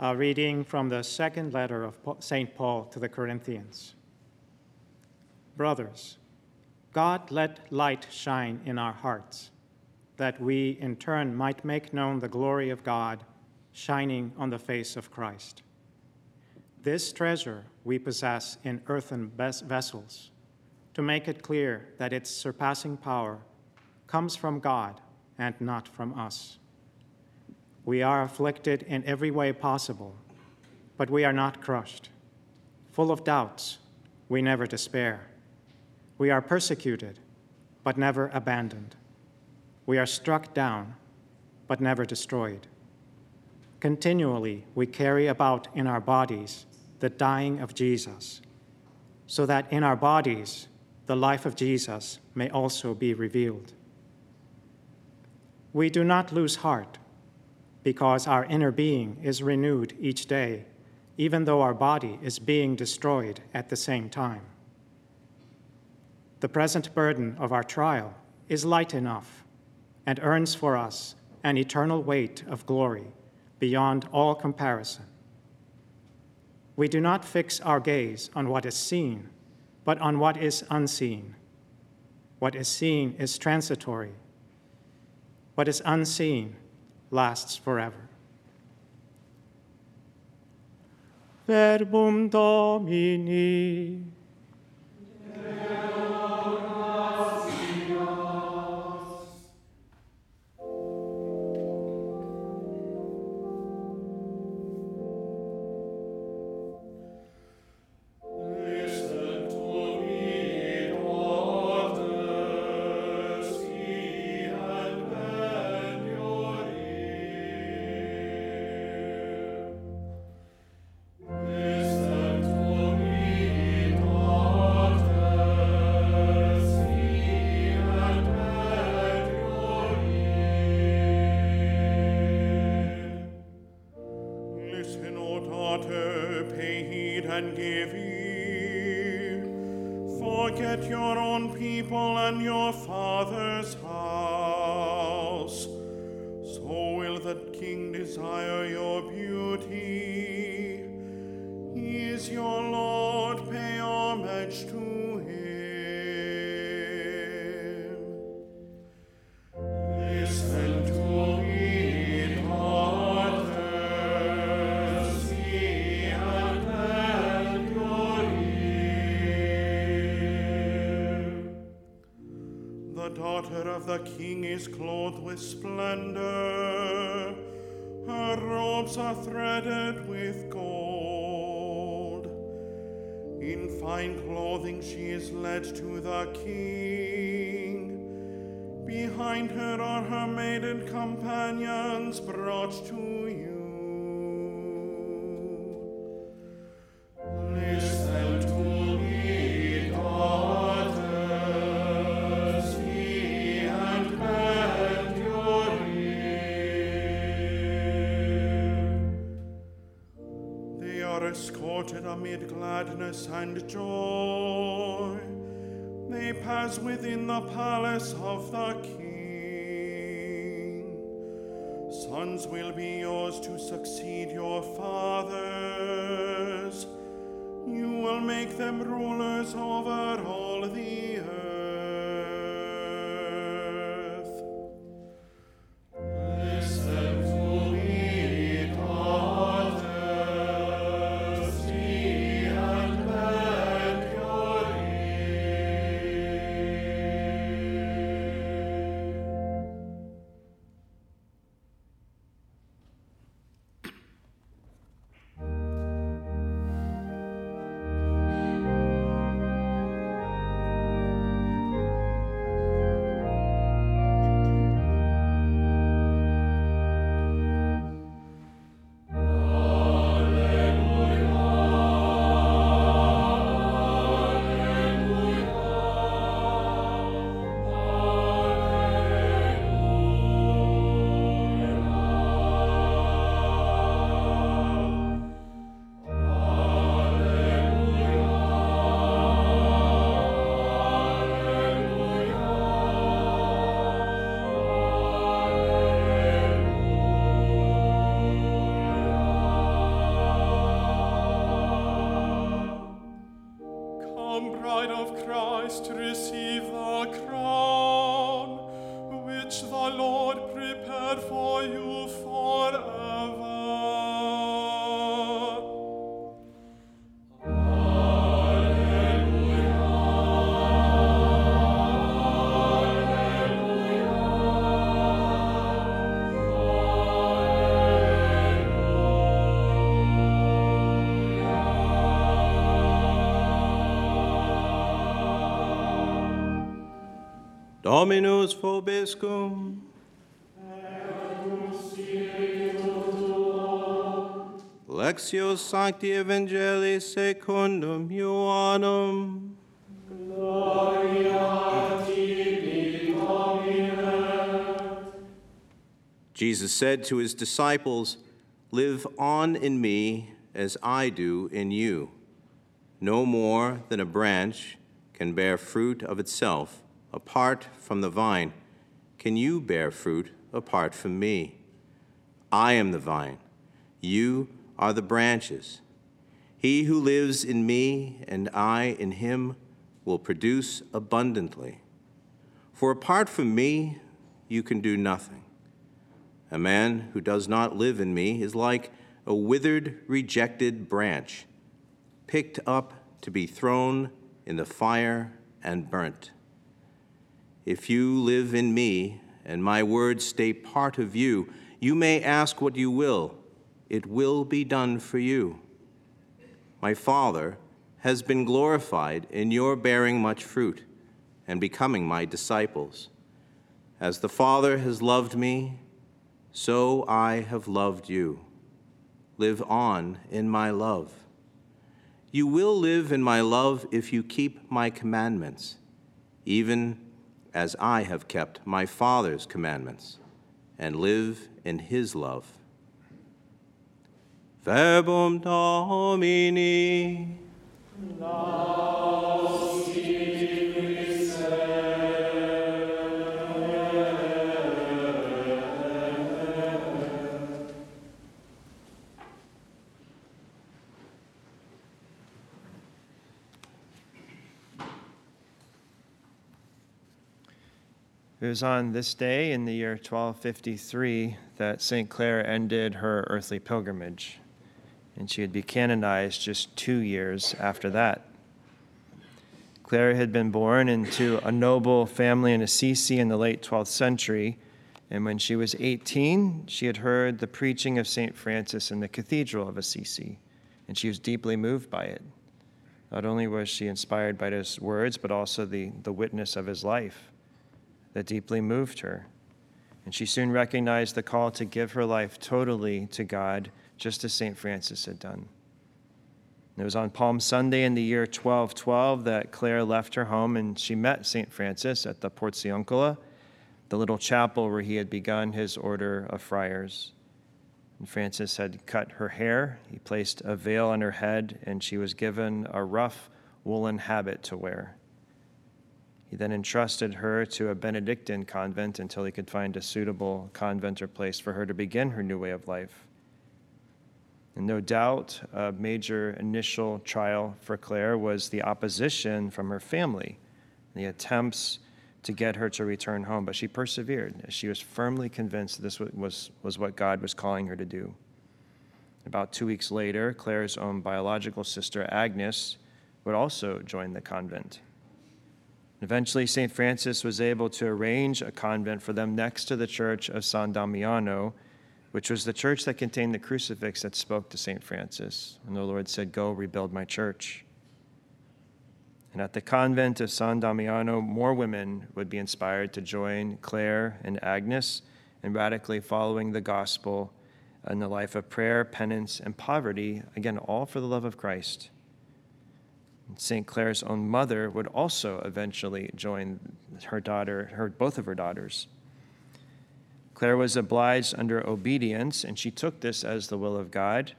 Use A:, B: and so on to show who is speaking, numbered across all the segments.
A: Reading from the second letter of St. Paul to the Corinthians. Brothers, God let light shine in our hearts, that we in turn might make known the glory of God shining on the face of Christ. This treasure we possess in earthen vessels, to make it clear that its surpassing power comes from God and not from us. We are afflicted in every way possible, but we are not crushed. Full of doubts, we never despair. We are persecuted, but never abandoned. We are struck down, but never destroyed. Continually, we carry about in our bodies the dying of Jesus, so that in our bodies the life of Jesus may also be revealed. We do not lose heart because our inner being is renewed each day, even though our body is being destroyed at the same time. The present burden of our trial is light enough and earns for us an eternal weight of glory beyond all comparison. We do not fix our gaze on what is seen, but on what is unseen. What is seen is transitory, what is unseen lasts forever. Verbum Domini.
B: forget your own people and your father's house, so will that king desire your beauty. He is your Lord, pay homage to the daughter of the king is clothed with splendor. Her robes are threaded with gold. In fine clothing she is led to the king. Behind her are her maiden companions brought to you. Amid gladness and joy. They pass within the palace of the King. Sons will be yours to succeed your fathers. You will make them rulers over all the
C: Dominus vobiscum. Sancti Evangelii secundum Ioannum. Jesus said to his disciples, Live on in me as I do in you. No more than a branch can bear fruit of itself apart from the vine, can you bear fruit apart from me? I am the vine, you are the branches. He who lives in me and I in him will produce abundantly. For apart from me, you can do nothing. A man who does not live in me is like a withered, rejected branch, picked up to be thrown in the fire and burnt. If you live in me and my words stay part of you, you may ask what you will. It will be done for you. My Father has been glorified in your bearing much fruit and becoming my disciples. As the Father has loved me, so I have loved you. Live on in my love. You will live in my love if you keep my commandments, even as I have kept my Father's commandments and live in his love. Verbum Domini.
D: It was on this day in the year 1253 that St. Clare ended her earthly pilgrimage, and she would be canonized just two years after that. Clare had been born into a noble family in Assisi in the late 12th century, and when she was 18, she had heard the preaching of St. Francis in the Cathedral of Assisi, and she was deeply moved by it. Not only was she inspired by his words, but also the, the witness of his life that deeply moved her. And she soon recognized the call to give her life totally to God, just as St. Francis had done. And it was on Palm Sunday in the year 1212 that Clare left her home and she met St. Francis at the Porziuncola, the little chapel where he had begun his order of friars. And Francis had cut her hair, he placed a veil on her head, and she was given a rough woolen habit to wear. He then entrusted her to a Benedictine convent until he could find a suitable convent or place for her to begin her new way of life. And no doubt, a major initial trial for Clare was the opposition from her family, the attempts to get her to return home. But she persevered. As she was firmly convinced this was, was what God was calling her to do. About two weeks later, Clare's own biological sister, Agnes, would also join the convent. Eventually, St. Francis was able to arrange a convent for them next to the church of San Damiano, which was the church that contained the crucifix that spoke to St. Francis. And the Lord said, Go rebuild my church. And at the convent of San Damiano, more women would be inspired to join Clare and Agnes in radically following the gospel in the life of prayer, penance, and poverty, again, all for the love of Christ. St. Clare's own mother would also eventually join her daughter, her, both of her daughters. Clare was obliged under obedience, and she took this as the will of God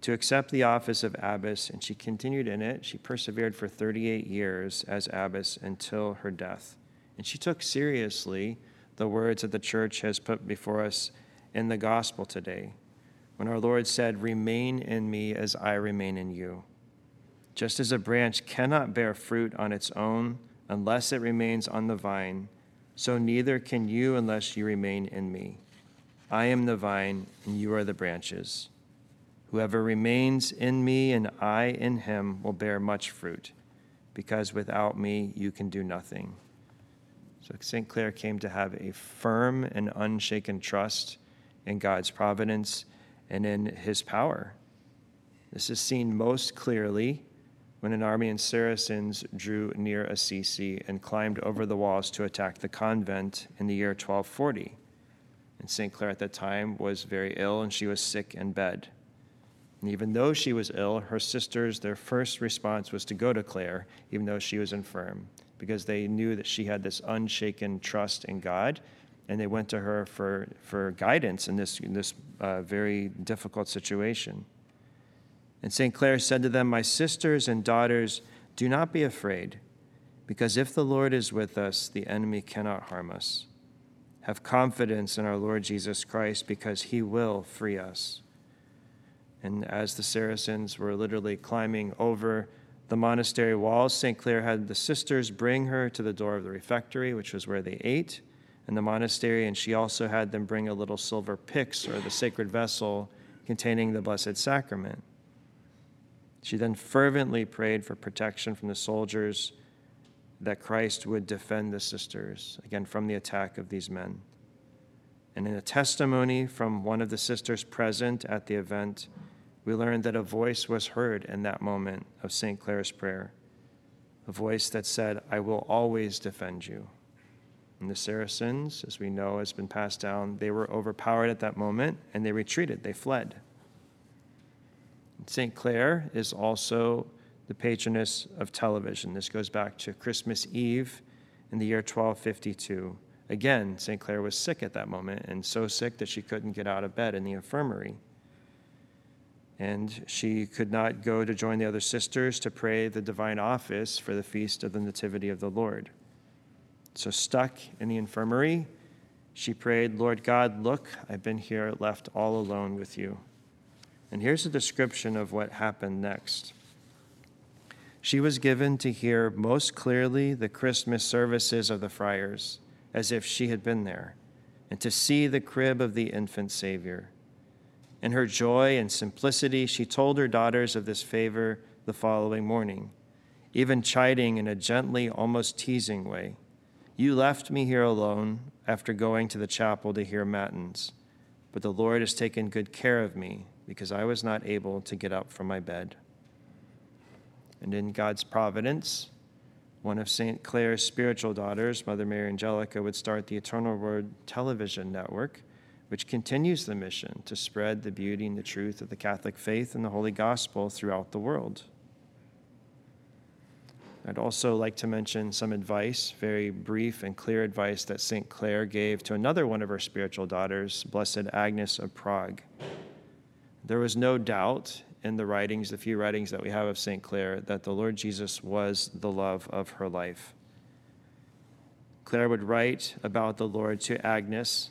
D: to accept the office of abbess, and she continued in it. She persevered for 38 years as abbess until her death. And she took seriously the words that the church has put before us in the gospel today, when our Lord said, Remain in me as I remain in you. Just as a branch cannot bear fruit on its own unless it remains on the vine, so neither can you unless you remain in me. I am the vine, and you are the branches. Whoever remains in me and I in him will bear much fruit, because without me you can do nothing. So St. Clare came to have a firm and unshaken trust in God's providence and in his power. This is seen most clearly when an army of Saracens drew near Assisi and climbed over the walls to attack the convent in the year 1240. And St. Clare at that time was very ill and she was sick in bed. And even though she was ill, her sisters, their first response was to go to Clare, even though she was infirm, because they knew that she had this unshaken trust in God. And they went to her for, for guidance in this, in this uh, very difficult situation. And St. Clare said to them, My sisters and daughters, do not be afraid, because if the Lord is with us, the enemy cannot harm us. Have confidence in our Lord Jesus Christ, because he will free us. And as the Saracens were literally climbing over the monastery walls, St. Clare had the sisters bring her to the door of the refectory, which was where they ate in the monastery, and she also had them bring a little silver pyx, or the sacred vessel containing the Blessed Sacrament. She then fervently prayed for protection from the soldiers that Christ would defend the sisters, again, from the attack of these men. And in a testimony from one of the sisters present at the event, we learned that a voice was heard in that moment of St. Clare's prayer, a voice that said, I will always defend you. And the Saracens, as we know, has been passed down, they were overpowered at that moment and they retreated, they fled. St. Clare is also the patroness of television. This goes back to Christmas Eve in the year 1252. Again, St. Clare was sick at that moment and so sick that she couldn't get out of bed in the infirmary. And she could not go to join the other sisters to pray the divine office for the feast of the Nativity of the Lord. So, stuck in the infirmary, she prayed, Lord God, look, I've been here left all alone with you. And here's a description of what happened next. She was given to hear most clearly the Christmas services of the friars, as if she had been there, and to see the crib of the infant Savior. In her joy and simplicity, she told her daughters of this favor the following morning, even chiding in a gently, almost teasing way. You left me here alone after going to the chapel to hear matins, but the Lord has taken good care of me because I was not able to get up from my bed. And in God's providence, one of St. Clare's spiritual daughters, Mother Mary Angelica, would start the Eternal Word television network, which continues the mission to spread the beauty and the truth of the Catholic faith and the Holy Gospel throughout the world. I'd also like to mention some advice, very brief and clear advice that St. Clare gave to another one of her spiritual daughters, Blessed Agnes of Prague. There was no doubt in the writings, the few writings that we have of St. Clare, that the Lord Jesus was the love of her life. Clare would write about the Lord to Agnes,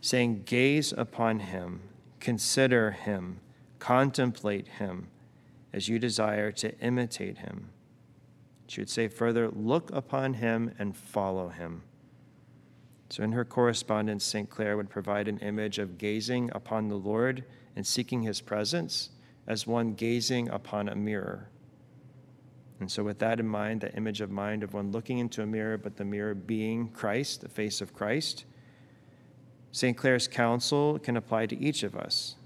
D: saying, Gaze upon him, consider him, contemplate him, as you desire to imitate him. She would say further, Look upon him and follow him. So in her correspondence, St. Clare would provide an image of gazing upon the Lord and seeking his presence as one gazing upon a mirror. And so, with that in mind, the image of mind of one looking into a mirror, but the mirror being Christ, the face of Christ, St. Clare's counsel can apply to each of us.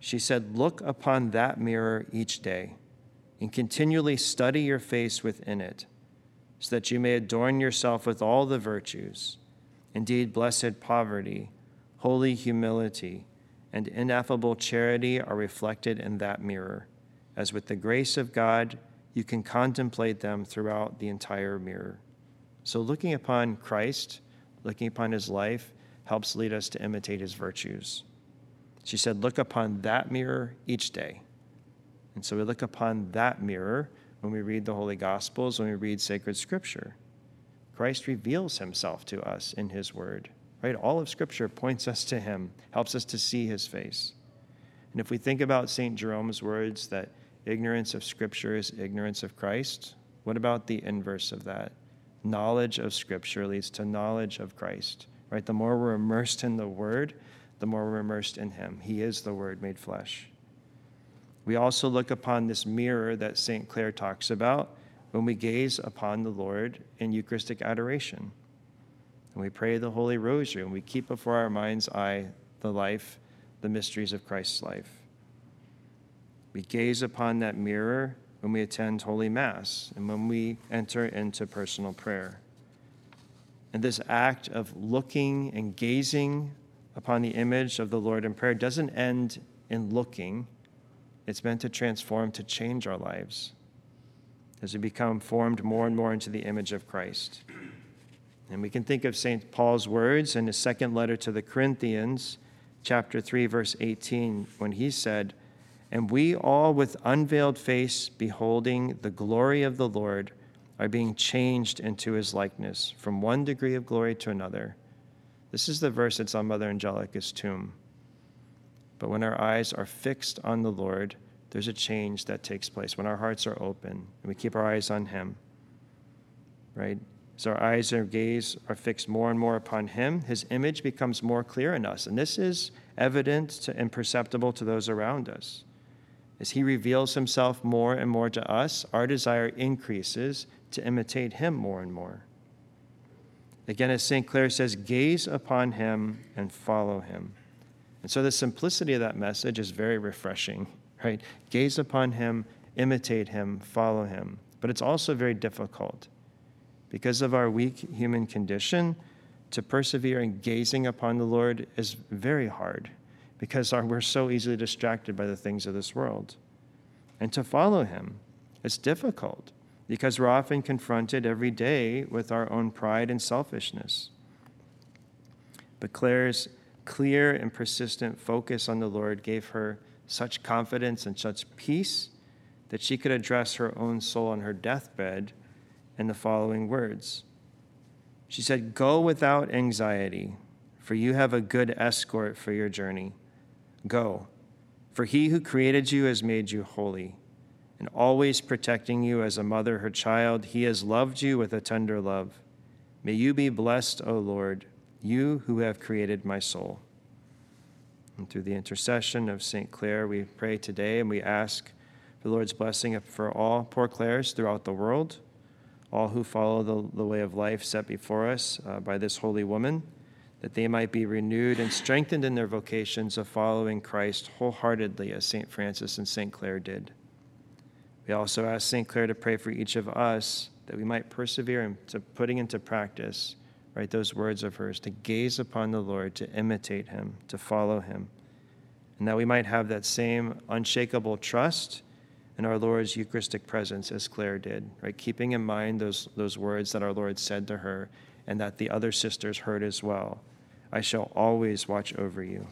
D: She said, Look upon that mirror each day and continually study your face within it, so that you may adorn yourself with all the virtues. Indeed, blessed poverty, holy humility, and ineffable charity are reflected in that mirror, as with the grace of God, you can contemplate them throughout the entire mirror. So, looking upon Christ, looking upon his life, helps lead us to imitate his virtues. She said, Look upon that mirror each day. And so we look upon that mirror when we read the Holy Gospels, when we read sacred scripture. Christ reveals himself to us in his word right? All of Scripture points us to him, helps us to see his face. And if we think about St. Jerome's words that ignorance of Scripture is ignorance of Christ, what about the inverse of that? Knowledge of Scripture leads to knowledge of Christ, right? The more we're immersed in the Word, the more we're immersed in Him. He is the Word made flesh. We also look upon this mirror that St. Clare talks about when we gaze upon the Lord in Eucharistic adoration. And we pray the Holy Rosary and we keep before our mind's eye the life, the mysteries of Christ's life. We gaze upon that mirror when we attend Holy Mass, and when we enter into personal prayer. And this act of looking and gazing upon the image of the Lord in prayer doesn't end in looking, it's meant to transform, to change our lives as we become formed more and more into the image of Christ. And we can think of St. Paul's words in his second letter to the Corinthians, chapter 3, verse 18, when he said, And we all with unveiled face, beholding the glory of the Lord, are being changed into his likeness from one degree of glory to another. This is the verse that's on Mother Angelica's tomb. But when our eyes are fixed on the Lord, there's a change that takes place. When our hearts are open and we keep our eyes on Him, right? As our eyes and our gaze are fixed more and more upon Him, His image becomes more clear in us. And this is evident to, and perceptible to those around us. As He reveals Himself more and more to us, our desire increases to imitate Him more and more. Again, as St. Clare says, gaze upon Him and follow Him. And so the simplicity of that message is very refreshing, right? Gaze upon him, imitate him, follow him. But it's also very difficult because of our weak human condition. To persevere in gazing upon the Lord is very hard because our, we're so easily distracted by the things of this world. And to follow him, it's difficult because we're often confronted every day with our own pride and selfishness. But Clare's clear and persistent focus on the Lord gave her such confidence and such peace that she could address her own soul on her deathbed in the following words. She said, Go without anxiety, for you have a good escort for your journey. Go, for he who created you has made you holy, and always protecting you as a mother her child, he has loved you with a tender love. May you be blessed, O Lord, you who have created my soul. And through the intercession of St. Clare, we pray today and we ask the Lord's blessing for all poor Clares throughout the world, all who follow the, the way of life set before us uh, by this holy woman, that they might be renewed and strengthened in their vocations of following Christ wholeheartedly, as St. Francis and St. Clare did. We also ask St. Clare to pray for each of us that we might persevere into putting into practice right, those words of hers, to gaze upon the Lord, to imitate him, to follow him, and that we might have that same unshakable trust in our Lord's Eucharistic presence as Clare did, right, keeping in mind those, those words that our Lord said to her and that the other sisters heard as well. I shall always watch over you.